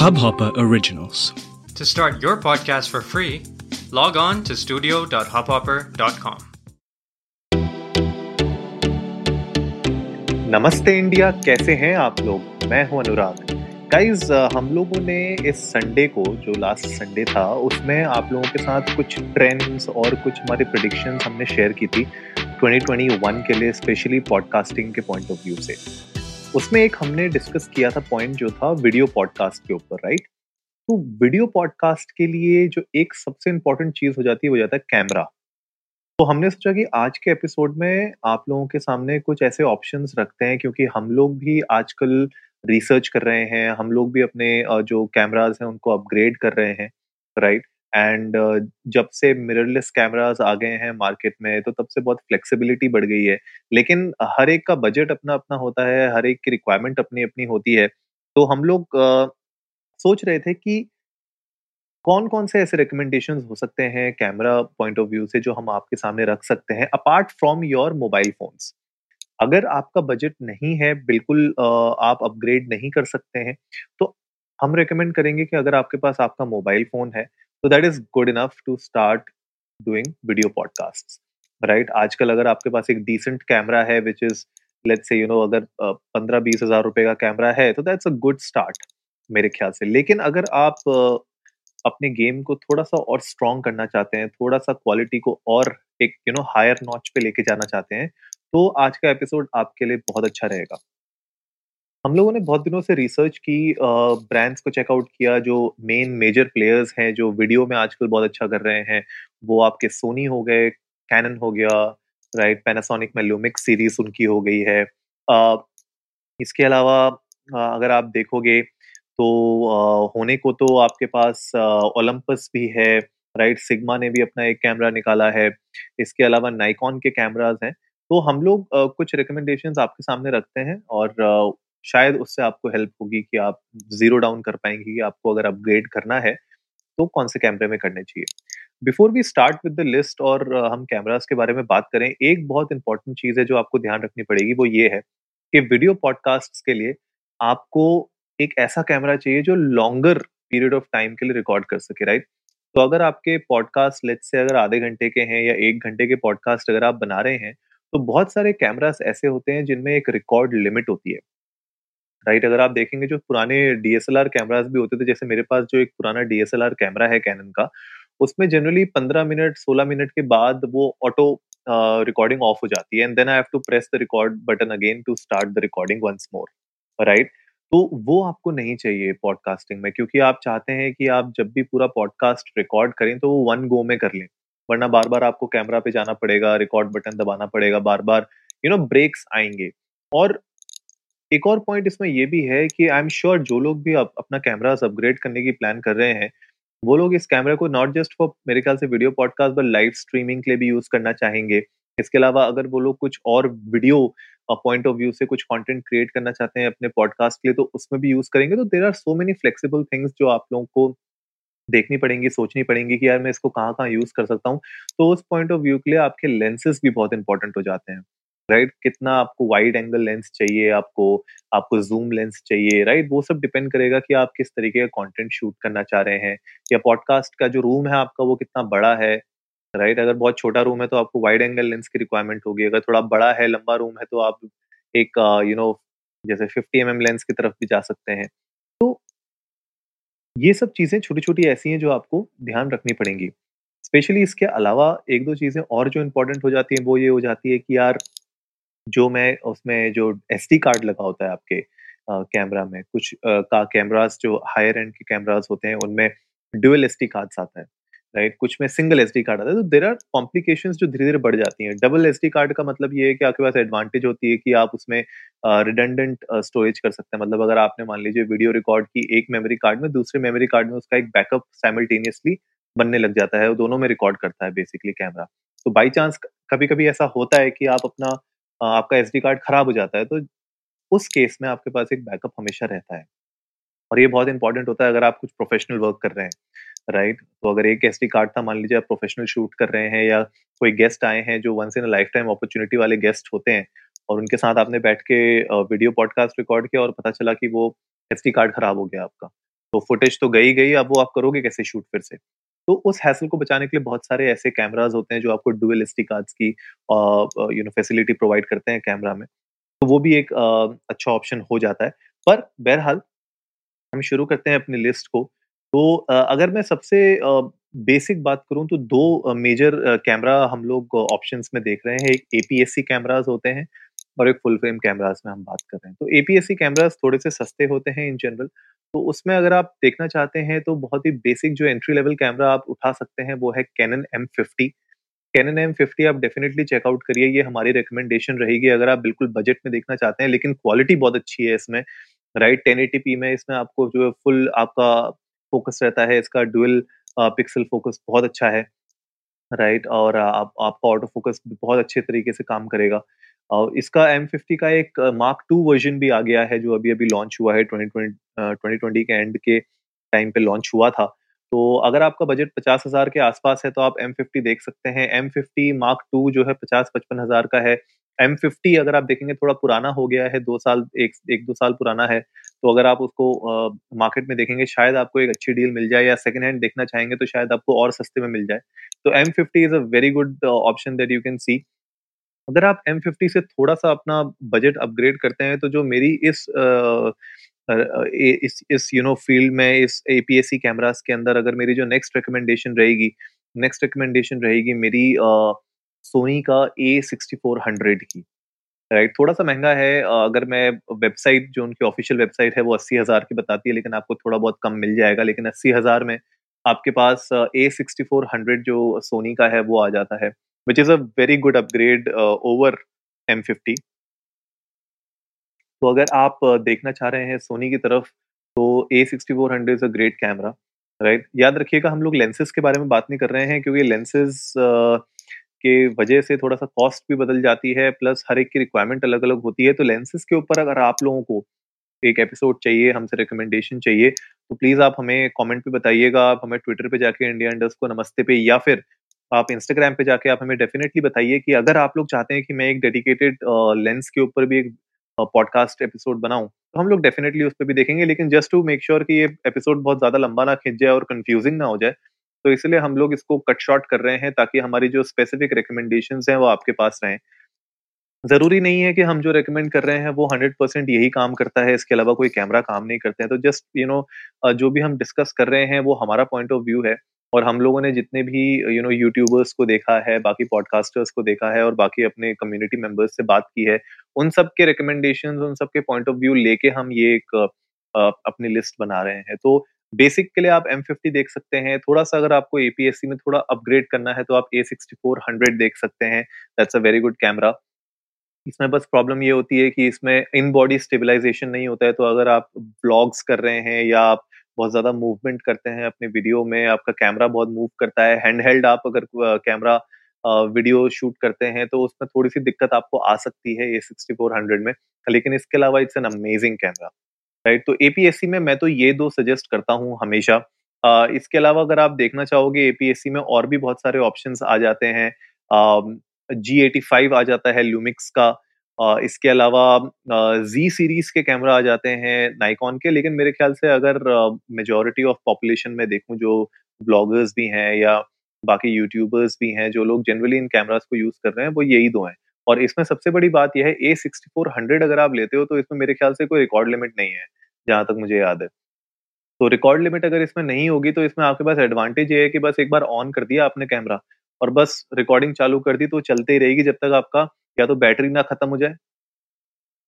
Hubhopper Originals. To start your podcast for free, log on to studio.hubhopper.com. नमस्ते India कैसे हैं आप लोग मैं हूँ अनुराग गाइस हम लोगों ने इस संडे को जो लास्ट संडे था उसमें आप लोगों के साथ कुछ ट्रेंड्स और कुछ हमारे प्रिडिक्शंस हमने शेयर की थी 2021 के लिए स्पेशली पॉडकास्टिंग के पॉइंट ऑफ़ व्यू से उसमें एक हमने डिस्कस किया था पॉइंट जो था वीडियो पॉडकास्ट के ऊपर राइट तो वीडियो पॉडकास्ट के लिए जो एक सबसे इम्पोर्टेंट चीज़ हो जाती है, वो जाता है कैमरा तो हमने सोचा कि आज के एपिसोड में आप लोगों के सामने कुछ ऐसे ऑप्शंस रखते हैं, क्योंकि हम लोग भी आजकल रिसर्च कर रहे हैं, हम लोग भी अपने जो कैमराज हैं, उनको अपग्रेड कर रहे हैं राइट एंड uh, जब से मिररलेस कैमराज आ गए हैं मार्केट में तो तब से बहुत फ्लेक्सिबिलिटी बढ़ गई है। लेकिन हर एक का बजट अपना अपना होता है हर एक की रिक्वायरमेंट अपनी अपनी होती है। तो हम लोग uh, सोच रहे थे कि कौन कौन से ऐसे रिकमेंडेशन हो सकते हैं कैमरा पॉइंट ऑफ़ व्यू से जो हम आपके सामने रख सकते हैं apart from your mobile phones अगर आपका बजट नहीं है बिल्कुल uh, आप अपग्रेड नहीं कर सकते हैं तो हम रेकमेंड करेंगे कि अगर आपके पास आपका मोबाइल फ़ोन है तो that is good enough to start doing video podcast right आजकल अगर आपके पास एक डिसेंट कैमरा है which is let's say you know अगर पंद्रह बीस हज़ार रुपए का कैमरा है तो दैट्स अ गुड स्टार्ट मेरे ख्याल से। लेकिन अगर आप अपने गेम को थोड़ा सा और स्ट्रॉन्ग करना चाहते हैं थोड़ा सा क्वालिटी को और एक यू नो हायर नॉच पे लेके जाना चाहते हैं तो आज का एपिसोड आपके लिए बहुत अच्छा रहेगा। हम लोगों ने बहुत दिनों से रिसर्च की ब्रांड्स को चेकआउट किया जो मेन मेजर प्लेयर्स हैं जो वीडियो में आजकल बहुत अच्छा कर रहे हैं वो आपके सोनी हो गए कैनन हो गया राइट पैनासोनिक में लूमिक सीरीज़ उनकी हो गई है। uh, इसके अलावा अगर आप देखोगे तो uh, होने को तो आपके पास ओलंपस भी है राइट सिग्मा ने भी अपना एक कैमरा निकाला है। इसके अलावा नाइकॉन के कैमराज हैं। तो हम लोग कुछ रिकमेंडेशंस आपके सामने रखते हैं और शायद उससे आपको हेल्प होगी कि आप ज़ीरो डाउन कर पाएँगे कि आपको अगर अपग्रेड करना है तो कौन से कैमरे में करने चाहिए। Before we start with the list और हम कैमरास के बारे में बात करें, एक बहुत इंपॉर्टेंट चीज़ है जो आपको ध्यान रखनी पड़ेगी वो ये है कि वीडियो पॉडकास्ट के लिए आपको एक ऐसा कैमरा चाहिए जो लॉन्गर पीरियड ऑफ़ टाइम के लिए रिकॉर्ड कर सके राइट तो अगर आपके पॉडकास्ट लेट से अगर आधे घंटे के हैं या एक घंटे के पॉडकास्ट अगर आप बना रहे हैं तो बहुत सारे कैमरास ऐसे होते हैं जिनमें एक रिकॉर्ड लिमिट होती है। राइट, अगर आप देखेंगे जो पुराने डीएसएलआर कैमरास भी होते थे, जैसे मेरे पास जो एक पुराना डीएसएलआर कैमरा है कैनन का, उसमें जनरली पंद्रह मिनट, सोलह मिनट के बाद वो ऑटो रिकॉर्डिंग ऑफ़ हो जाती है and then I have to press the record button again to start the recording once more right तो वो आपको नहीं चाहिए पॉडकास्टिंग में, क्योंकि आप चाहते हैं कि आप जब भी पूरा पॉडकास्ट रिकॉर्ड करें तो वो वन गो में कर लें, वरना बार बार आपको कैमरा पे जाना पड़ेगा रिकॉर्ड बटन दबाना पड़ेगा बार बार यू नो ब्रेक्स आएँगे, और एक और पॉइंट इसमें ये भी है कि आई एम श्योर जो लोग भी अप, अपना कैमरा अपग्रेड करने की प्लान कर रहे हैं वो लोग इस कैमरा को नॉट जस्ट फॉर मेरे ख्याल से video podcast but live streaming के लिए भी यूज़ करना चाहेंगे। इसके अलावा अगर वो लोग कुछ और वीडियो पॉइंट ऑफ़ व्यू से कुछ कंटेंट क्रिएट करना चाहते हैं अपने पॉडकास्ट के लिए तो उसमें भी यूज़ करेंगे। तो there are so many flexible things जो आप लोगों को देखनी पड़ेंगी सोचनी पड़ेंगी कि यार मैं इसको कहाँ कहाँ यूज़ कर सकता हूँ। तो उस पॉइंट ऑफ़ व्यू के लिए आपके लेंसेज भी बहुत इंपॉर्टेंट हो जाते हैं। राइट कितना आपको वाइड एंगल लेंस चाहिए, आपको आपको जूम लेंस चाहिए राइट वो सब डिपेंड करेगा कि आप किस तरीके का कंटेंट शूट करना चाह रहे हैं। या पॉडकास्ट का जो रूम है आपका वो कितना बड़ा है राइट अगर बहुत छोटा रूम है तो आपको वाइड एंगल लेंस की रिक्वायरमेंट होगी। अगर थोड़ा बड़ा है, लंबा रूम है तो आप एक यू नो जैसे 50 एम mm लेंस की तरफ़ भी जा सकते हैं। तो ये सब चीज़ें छोटी छोटी ऐसी हैं जो आपको ध्यान रखनी पड़ेंगी। स्पेशली इसके अलावा एक दो चीज़ें और जो इम्पोर्टेंट हो जाती हैं, वो ये हो जाती है कि यार जो मैं उसमें जो एस कार्ड लगा होता है आपके कैमरा में, कुछ का कैमरास जो हायर एंड के कैमरास होते हैं, उनमें ड्यूअल एस कार्ड्स आता है राइट कुछ में सिंगल एसडी कार्ड आता है। तो देर आर कॉम्प्लिकेशन जो धीरे धीरे बढ़ जाती हैं। डबल एसडी कार्ड का मतलब ये है कि आपके पास एडवांटेज होती है कि आप उसमें रिडेंडेंट स्टोरेज कर सकते हैं। मतलब अगर आपने मान लीजिए वीडियो रिकॉर्ड की एक मेमोरी कार्ड में, दूसरे मेमोरी कार्ड में उसका एक बैकअप साइमल्टेनियसली बनने लग जाता है। वो दोनों में रिकॉर्ड करता है बेसिकली कैमरा तो बाई चांस कभी कभी ऐसा होता है कि आप अपना आपका एसडी कार्ड खराब हो जाता है तो उस केस में आपके पास एक बैकअप हमेशा रहता है। और ये बहुत इंपॉर्टेंट होता है अगर आप कुछ प्रोफेशनल वर्क कर रहे हैं, राइट? तो अगर एक एसडी कार्ड था, मान लीजिए आप प्रोफेशनल शूट कर रहे हैं या कोई गेस्ट आए हैं जो once in lifetime opportunity वाले गेस्ट होते हैं और उनके साथ आपने बैठ के वीडियो पॉडकास्ट रिकॉर्ड किया और पता चला कि वो एसडी कार्ड खराब हो गया आपका। तो फुटेज तो गई गई, अब वो आप करोगे कैसे शूट फिर से? तो उस हैसल को बचाने के लिए बहुत सारे ऐसे कैमराज होते हैं जो आपको डुअल एस कार्ड्स की यू नो फैसिलिटी प्रोवाइड करते हैं कैमरा में। तो वो भी एक अच्छा ऑप्शन हो जाता है। पर बहरहाल, हम शुरू करते हैं अपनी लिस्ट को। तो अगर मैं सबसे बेसिक बात करूँ तो दो मेजर कैमरा हम लोग ऑप्शंस में देख रहे हैं। एक एपीएससी कैमराज होते हैं। और एक फुल फ्रेम कैमराज में हम बात कर रहे हैं। तो एपीएससी कैमराज थोड़े से सस्ते होते हैं इन जनरल तो उसमें अगर आप देखना चाहते हैं तो बहुत ही बेसिक जो एंट्री लेवल कैमरा आप उठा सकते हैं, वो है Canon M fifty Canon M fifty आप डेफिनेटली चेकआउट करिए, ये हमारी रिकमेंडेशन रहेगी, अगर आप बिल्कुल बजट में देखना चाहते हैं, लेकिन क्वालिटी बहुत अच्छी है इसमें राइट टेन एटी पी में इसमें आपको जो है फुल आपका फोकस रहता है, इसका डुअल पिक्सल फोकस बहुत अच्छा है राइट और आप, आपका ऑटो फोकस बहुत अच्छे तरीके से काम करेगा। इसका एम फिफ्टी का एक मार्क टू वर्जन भी आ गया है, जो अभी अभी लॉन्च हुआ है ट्वेंटी ट्वेंटी के एंड के टाइम पे लॉन्च हुआ था। तो अगर आपका बजट पचास हज़ार के आसपास है तो आप एम फिफ्टी देख सकते हैं। एम फिफ्टी मार्क टू जो है पचास पचपन हज़ार का है। एम फिफ्टी अगर आप देखेंगे, थोड़ा पुराना हो गया है, दो साल, एक एक, दो साल पुराना है तो अगर आप उसको मार्केट में देखेंगे, शायद आपको एक अच्छी डील मिल जाए या सेकंड हैंड देखना चाहेंगे तो शायद आपको और सस्ते में मिल जाए। तो M fifty is a very good option that you can see अगर आप एम फिफ्टी से थोड़ा सा अपना बजट अपग्रेड करते हैं तो जो मेरी इस uh, इस इस यू नो फ़ील्ड में इस एपीएससी कैमरास के अंदर अगर मेरी जो नेक्स्ट रिकमेंडेशन रहेगी नेक्स्ट रिकमेंडेशन रहेगी मेरी सोनी का ए सिक्सटी फोर हंड्रेड की राइट थोड़ा सा महँगा है अगर मैं वेबसाइट जो उनकी ऑफिशियल वेबसाइट है वो अस्सी हज़ार की बताती है लेकिन आपको थोड़ा बहुत कम मिल जाएगा लेकिन अस्सी हज़ार में आपके पास ए सिक्सटी फोर हंड्रेड जो सोनी का है वो आ जाता है। Which is a very good upgrade over M fifty तो अगर आप देखना चाह रहे हैं सोनी की तरफ़ तो A sixty four hundred is a great camera right याद रखिएगा, हम लोग लेंसेज के बारे में बात नहीं कर रहे हैं, क्योंकि लेंसेज के वजह से थोड़ा सा कॉस्ट भी बदल जाती है प्लस हर एक की रिक्वायरमेंट अलग अलग होती है। तो लेंसेज के ऊपर अगर आप लोगों को एक एपिसोड चाहिए, हमसे रिकमेंडेशन चाहिए तो प्लीज़ आप हमें कमेंट पे बताइएगा, आप हमें ट्विटर पे जाके इंडिया इंडस्ट को नमस्ते पे, या फिर आप इंस्टाग्राम पे जाके आप हमें डेफिनेटली बताइए कि अगर आप लोग चाहते हैं कि मैं एक डेडिकेटेड लेंस के ऊपर भी एक पॉडकास्ट एपिसोड बनाऊँ तो हम लोग डेफिनेटली उस पर भी देखेंगे। लेकिन जस्ट टू मेक श्योर कि ये एपिसोड बहुत ज़्यादा लंबा ना खिंच जाए और कंफ्यूजिंग ना हो जाए तो इसलिए हम लोग इसको कट शॉर्ट कर रहे हैं ताकि हमारी जो स्पेसिफिक रिकमेंडेशन हैं वो आपके पास रहें। ज़रूरी नहीं है कि हम जो रेकमेंड कर रहे हैं वो हंड्रेड परसेंट यही काम करता है, इसके अलावा कोई कैमरा काम नहीं करते हैं। तो जस्ट यू नो जो भी हम डिस्कस कर रहे हैं वो हमारा पॉइंट ऑफ़ व्यू है। और हम लोगों ने जितने भी यू नो यूट्यूबर्स को देखा है, बाकी पॉडकास्टर्स को देखा है और बाकी अपने कम्युनिटी मेंबर्स से बात की है, उन सब के रिकमेंडेशन उन सब के पॉइंट ऑफ़ व्यू लेके हम ये एक अपनी लिस्ट बना रहे हैं। तो बेसिक के लिए आप एम फिफ्टी देख सकते हैं। थोड़ा सा अगर आपको एपीएससी में थोड़ा अपग्रेड करना है तो आप ए सिक्सटी फोर हंड्रेड देख सकते हैं। That's a very good camera इसमें बस प्रॉब्लम ये होती है कि इसमें इन बॉडी स्टेबलाइजेशन नहीं होता है। तो अगर आप ब्लॉग्स कर रहे हैं या आप बहुत ज़्यादा मूवमेंट करते हैं अपने वीडियो में, आपका कैमरा बहुत मूव करता है। हैंड हेल्ड आप अगर कैमरा वीडियो शूट करते हैं तो उसमें थोड़ी सी दिक्कत आपको आ सकती है ए सिक्सटी फोर हंड्रेड में, लेकिन इसके अलावा it's an amazing camera right तो एपीएससी में मैं तो ये दो सजेस्ट करता हूँ हमेशा। इसके अलावा अगर आप देखना चाहोगे एपीएससी में और भी बहुत सारे ऑप्शन आ जाते हैं। जी एटी फाइव आ जाता है ल्यूमिक्स का। इसके अलावा जी सीरीज़ के कैमरा आ जाते हैं नाइकॉन के, लेकिन मेरे ख्याल से अगर मेजोरिटी ऑफ़ पॉपुलेशन में देखूँ जो ब्लॉगर्स भी हैं या बाकी यूट्यूबर्स भी हैं, जो लोग जनरली इन कैमरास को यूज़ कर रहे हैं, वो यही दो हैं। और इसमें सबसे बड़ी बात यह है ए सिक्सटी फोर हंड्रेड अगर आप लेते हो तो इसमें मेरे ख्याल से कोई रिकॉर्ड लिमिट नहीं है, जहाँ तक मुझे याद है। तो रिकॉर्ड लिमिट अगर इसमें नहीं होगी तो इसमें आपके पास एडवांटेज ये है कि बस एक बार ऑन कर दिया आपने कैमरा और बस रिकॉर्डिंग चालू कर दी तो चलते ही रहेगी जब तक आपका या तो बैटरी ना खत्म हो जाए।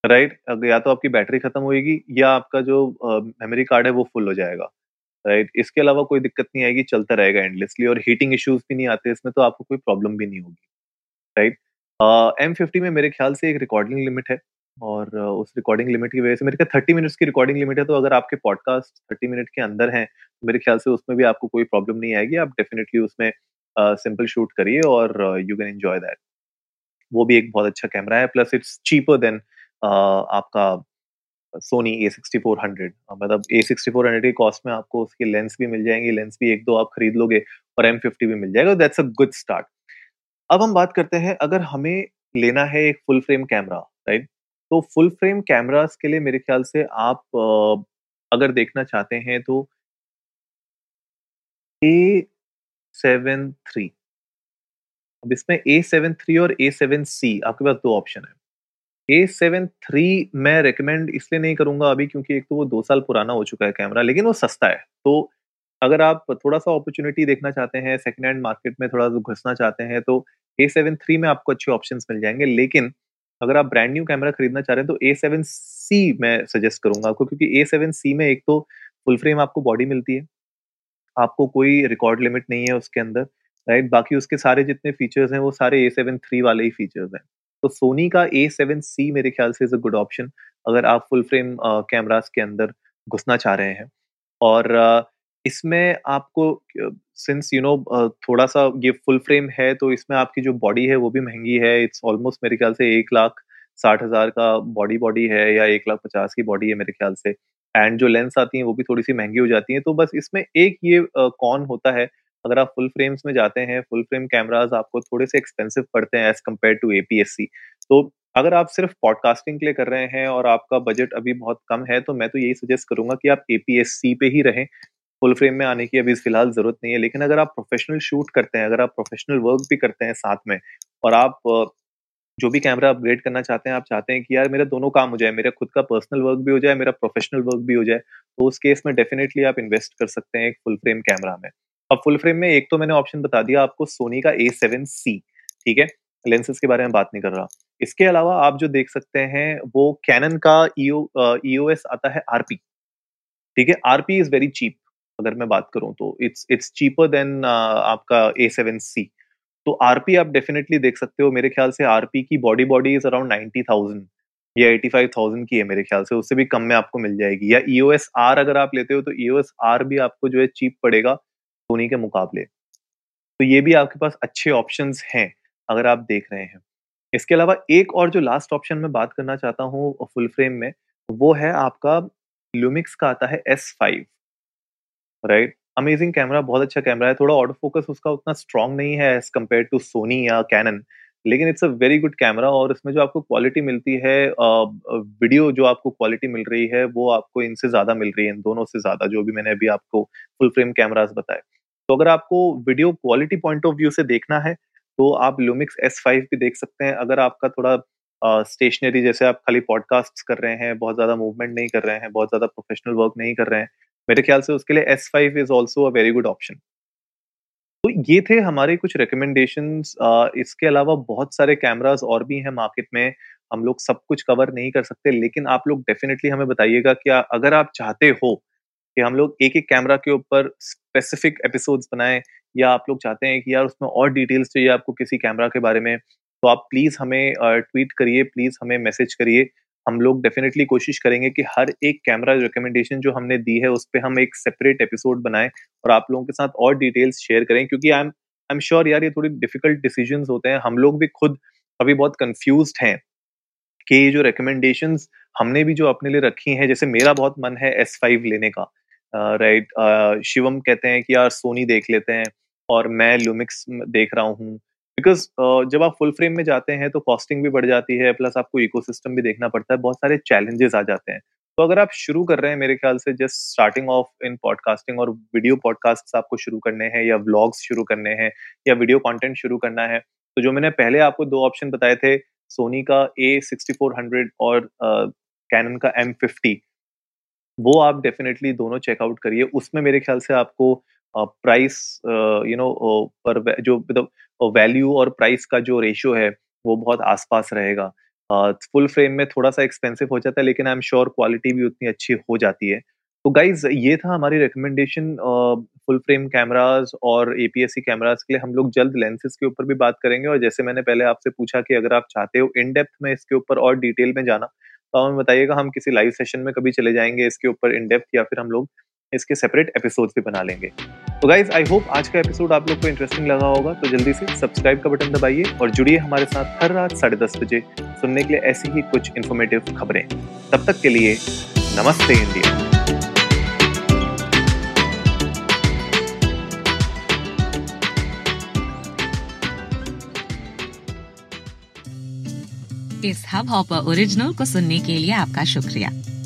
राइट या तो आपकी बैटरी खत्म होगी या आपका जो मेमोरी कार्ड है वो फुल हो जाएगा। राइट इसके अलावा कोई दिक्कत नहीं आएगी चलता रहेगा एंडलेसली और हीटिंग इश्यूज़ भी नहीं आते इसमें तो आपको कोई प्रॉब्लम भी नहीं होगी। राइट एम फिफ्टी में मेरे ख्याल से एक रिकॉर्डिंग लिमिट है और uh, उस रिकॉर्डिंग लिमिट की वजह से मेरे ख्याल थर्टी मिनट्स की रिकॉर्डिंग लिमिट है तो अगर आपके पॉडकास्ट थर्टी मिनट के अंदर हैं तो मेरे ख्याल से उसमें भी आपको कोई प्रॉब्लम नहीं आएगी। आप डेफिनेटली उसमें सिंपल शूट करिए और यू कैन एंजॉय दैट वो भी एक बहुत अच्छा कैमरा है प्लस इट्स चीपर देन आपका Sony A sixty four hundred मतलब ए सिक्सटी फोर हंड्रेड की कॉस्ट में आपको उसकी लेंस भी मिल जाएँगी लेंस भी एक दो आप खरीद लोगे और एम फिफ्टी भी मिल जाएगा दैट्स अ गुड स्टार्ट अब हम बात करते हैं, अगर हमें लेना है एक फुल फ्रेम कैमरा राइट तो फुल फ्रेम कैमरास के लिए मेरे ख्याल से आप अगर देखना चाहते हैं तो ए सेवन थ्री अब इसमें ए सेवन थ्री और ए सेवन सी आपके पास दो ऑप्शन है। ए सेवन थ्री मैं रिकमेंड इसलिए नहीं करूँगा अभी क्योंकि एक तो वो दो साल पुराना हो चुका है कैमरा लेकिन वो सस्ता है। तो अगर आप थोड़ा सा अपॉर्चुनिटी देखना चाहते हैं सेकेंड हैंड मार्केट में थोड़ा सा घुसना चाहते हैं तो ए सेवन थ्री में आपको अच्छे ऑप्शन मिल जाएँगे। लेकिन अगर आप ब्रांड न्यू कैमरा खरीदना चाह रहे हैं तो ए सेवन सी मैं सजेस्ट करूँगा आपको, क्योंकि ए सेवन सी में एक तो फुल फ्रेम आपको बॉडी मिलती है। आपको कोई रिकॉर्ड लिमिट नहीं है उसके अंदर राइट बाकी उसके सारे जितने फीचर्स हैं वो सारे ए सेवन थ्री वाले ही फीचर्स हैं। तो सोनी का ए सेवन सी मेरे ख्याल से इज़ अ गुड ऑप्शन अगर आप फुल फ्रेम कैमरास के अंदर घुसना चाह रहे हैं। और uh, इसमें आपको सिंस यू नो थोड़ा सा ये फुल फ्रेम है तो इसमें आपकी जो बॉडी है वो भी महँगी है। इट्स ऑलमोस्ट मेरे ख्याल से एक लाख साठ हज़ार का बॉडी बॉडी है या एक लाख पचास की बॉडी है मेरे ख्याल से। एंड जो लेंस आती हैं, वो भी थोड़ी सी महँगी हो जाती हैं तो बस इसमें एक ये कौन होता है, अगर आप फुल फ्रेम्स में जाते हैं फुल फ्रेम कैमराज आपको थोड़े से एक्सपेंसिव पड़ते हैं एज कंपेयर टू एपीएससी तो अगर आप सिर्फ़ पॉडकास्टिंग के लिए कर रहे हैं और आपका बजट अभी बहुत कम है तो मैं तो यही सजेस्ट करूँगा कि आप एपीएससी पे ही रहें। फुल फ्रेम में आने की अभी फ़िलहाल ज़रूरत नहीं है, लेकिन अगर आप प्रोफेशनल शूट करते हैं, अगर आप प्रोफेशनल वर्क भी करते हैं साथ में, और आप जो भी कैमरा अपग्रेड करना चाहते हैं, आप चाहते हैं कि यार मेरा दोनों काम हो जाए, मेरा खुद का पर्सनल वर्क भी हो जाए, मेरा प्रोफेशनल वर्क भी हो जाए तो उस केस में डेफिनेटली आप इन्वेस्ट कर सकते हैं एक फुल फ्रेम कैमरा में। अब फुल फ्रेम में एक तो मैंने ऑप्शन बता दिया आपको सोनी का ए सेवन सी ठीक है? लेंसेज के बारे में बात नहीं कर रहा। इसके अलावा आप जो देख सकते हैं, वो कैनन का ईओ ईओएस आता है आरपी ठीक है? आरपी इज़ वेरी चीप अगर मैं बात करूँ तो। इट्स इट्स चीपर देन आपका ए सेवन सी तो आरपी आप डेफिनेटली देख सकते हो, मेरे ख्याल से आरपी की body body is around ninety thousand या एटी फाइव थाउज़ेंड की है मेरे ख्याल से, उससे भी कम में आपको मिल जाएगी। या ई एस आर अगर आप लेते हो तो ई एस आर भी आपको जो है चीप पड़ेगा सोनी के मुकाबले। तो ये भी आपके पास अच्छे ऑप्शन हैं, अगर आप देख रहे हैं। इसके अलावा एक और जो लास्ट ऑप्शन में बात करना चाहता हूँ फुल फ्रेम में, वो है आपका लुमिक्स का आता है S five right amazing camera बहुत अच्छा कैमरा है। थोड़ा ऑटो फोकस उसका उतना स्ट्रॉन्ग नहीं है एज कंपेयर टू सोनी या कैनन लेकिन it's a very good camera और इसमें जो आपको क्वालिटी मिलती है वीडियो जो आपको क्वालिटी मिल रही है, वो आपको इनसे ज़्यादा मिल रही है, इन दोनों से ज़्यादा, जो भी मैंने अभी आपको फुल फ्रेम कैमराज बताए। तो अगर आपको video quality point of view से देखना है तो आप लूमिक्स एस फाइव भी देख सकते हैं। अगर आपका थोड़ा स्टेशनरी जैसे आप खाली पॉडकास्ट कर रहे हैं, बहुत ज़्यादा मूवमेंट नहीं कर रहे हैं, बहुत ज़्यादा प्रोफेशनल वर्क नहीं कर रहे हैं मेरे ख्याल से उसके लिए S five is also a very good option तो ये थे हमारे कुछ रिकमेंडेशन इसके अलावा बहुत सारे कैमराज और भी हैं मार्केट में, हम लोग सब कुछ कवर नहीं कर सकते, लेकिन आप लोग डेफिनेटली हमें बताइएगा कि अगर आप चाहते हो कि हम लोग एक एक कैमरा के ऊपर स्पेसिफिक एपिसोड्स बनाएँ, या आप लोग चाहते हैं कि यार उसमें और डिटेल्स चाहिए आपको किसी कैमरा के बारे में तो आप प्लीज़ हमें ट्वीट करिए प्लीज़ हमें मैसेज करिए। हम लोग डेफिनेटली कोशिश करेंगे कि हर एक कैमरा रिकमेंडेशन जो हमने दी है उस पर हम एक सेपरेट एपिसोड बनाएँ और आप लोगों के साथ और डिटेल्स शेयर करें क्योंकि I am I am sure यार ये थोड़ी डिफ़िकल्ट डिसीज़न होते हैं। हम लोग भी खुद अभी बहुत कंफ्यूज हैं कि ये जो रिकमेंडेशन हमने भी जो अपने लिए रखी हैं जैसे मेरा बहुत मन है एस फाइव लेने का राइट uh, uh, शिवम कहते हैं कि यार सोनी देख लेते हैं और मैं लुमिक्स देख रहा हूँ। बिकॉज़ uh, जब आप फुल फ्रेम में जाते हैं तो कॉस्टिंग भी बढ़ जाती है प्लस आपको इकोसिस्टम भी देखना पड़ता है बहुत सारे चैलेंजेस आ जाते हैं। तो अगर आप शुरू कर रहे हैं मेरे ख्याल से just starting off in podcasting और वीडियो पॉडकास्ट आपको शुरू करने हैं या व्लॉग्स शुरू करने हैं या वीडियो कंटेंट शुरू करना है तो जो मैंने पहले आपको दो ऑप्शन बताए थे सोनी का ए सिक्सटी फोर हंड्रेड और कैनन uh, का एम फिफ्टी वो आप डेफिनेटली दोनों चेकआउट करिए। उसमें मेरे ख्याल से आपको प्राइस यू नो पर जो वैल्यू और प्राइस का जो रेशियो है वो बहुत आसपास रहेगा। फुल uh, फ्रेम में थोड़ा सा एक्सपेंसिव हो जाता है लेकिन आई एम श्योर क्वालिटी भी उतनी अच्छी हो जाती है। तो गाइज़ ये था हमारी रिकमेंडेशन फुल फ्रेम कैमराज और एपीएससी कैमराज के लिए। हम लोग जल्द लेंसेज के ऊपर भी बात करेंगे और जैसे मैंने पहले आपसे पूछा कि अगर आप चाहते हो इन डेप्थ में इसके ऊपर और डिटेल में जाना तो हमें बताइएगा हम किसी लाइव सेशन में कभी चले जाएँगे इसके ऊपर इन डेप्थ या फिर हम लोग इसके सेपरेट एपिसोड्स भी बना लेंगे। तो गाइज़ आई होप आज का एपिसोड आप लोग को इंटरेस्टिंग लगा होगा तो जल्दी से सब्सक्राइब का बटन दबाइए और जुड़िए हमारे साथ हर रात साढ़े दस बजे सुनने के लिए ऐसी ही कुछ इन्फॉर्मेटिव खबरें। तब तक के लिए, नमस्ते इंडिया। इस हब हॉपर ओरिजिनल को सुनने के लिए आपका शुक्रिया।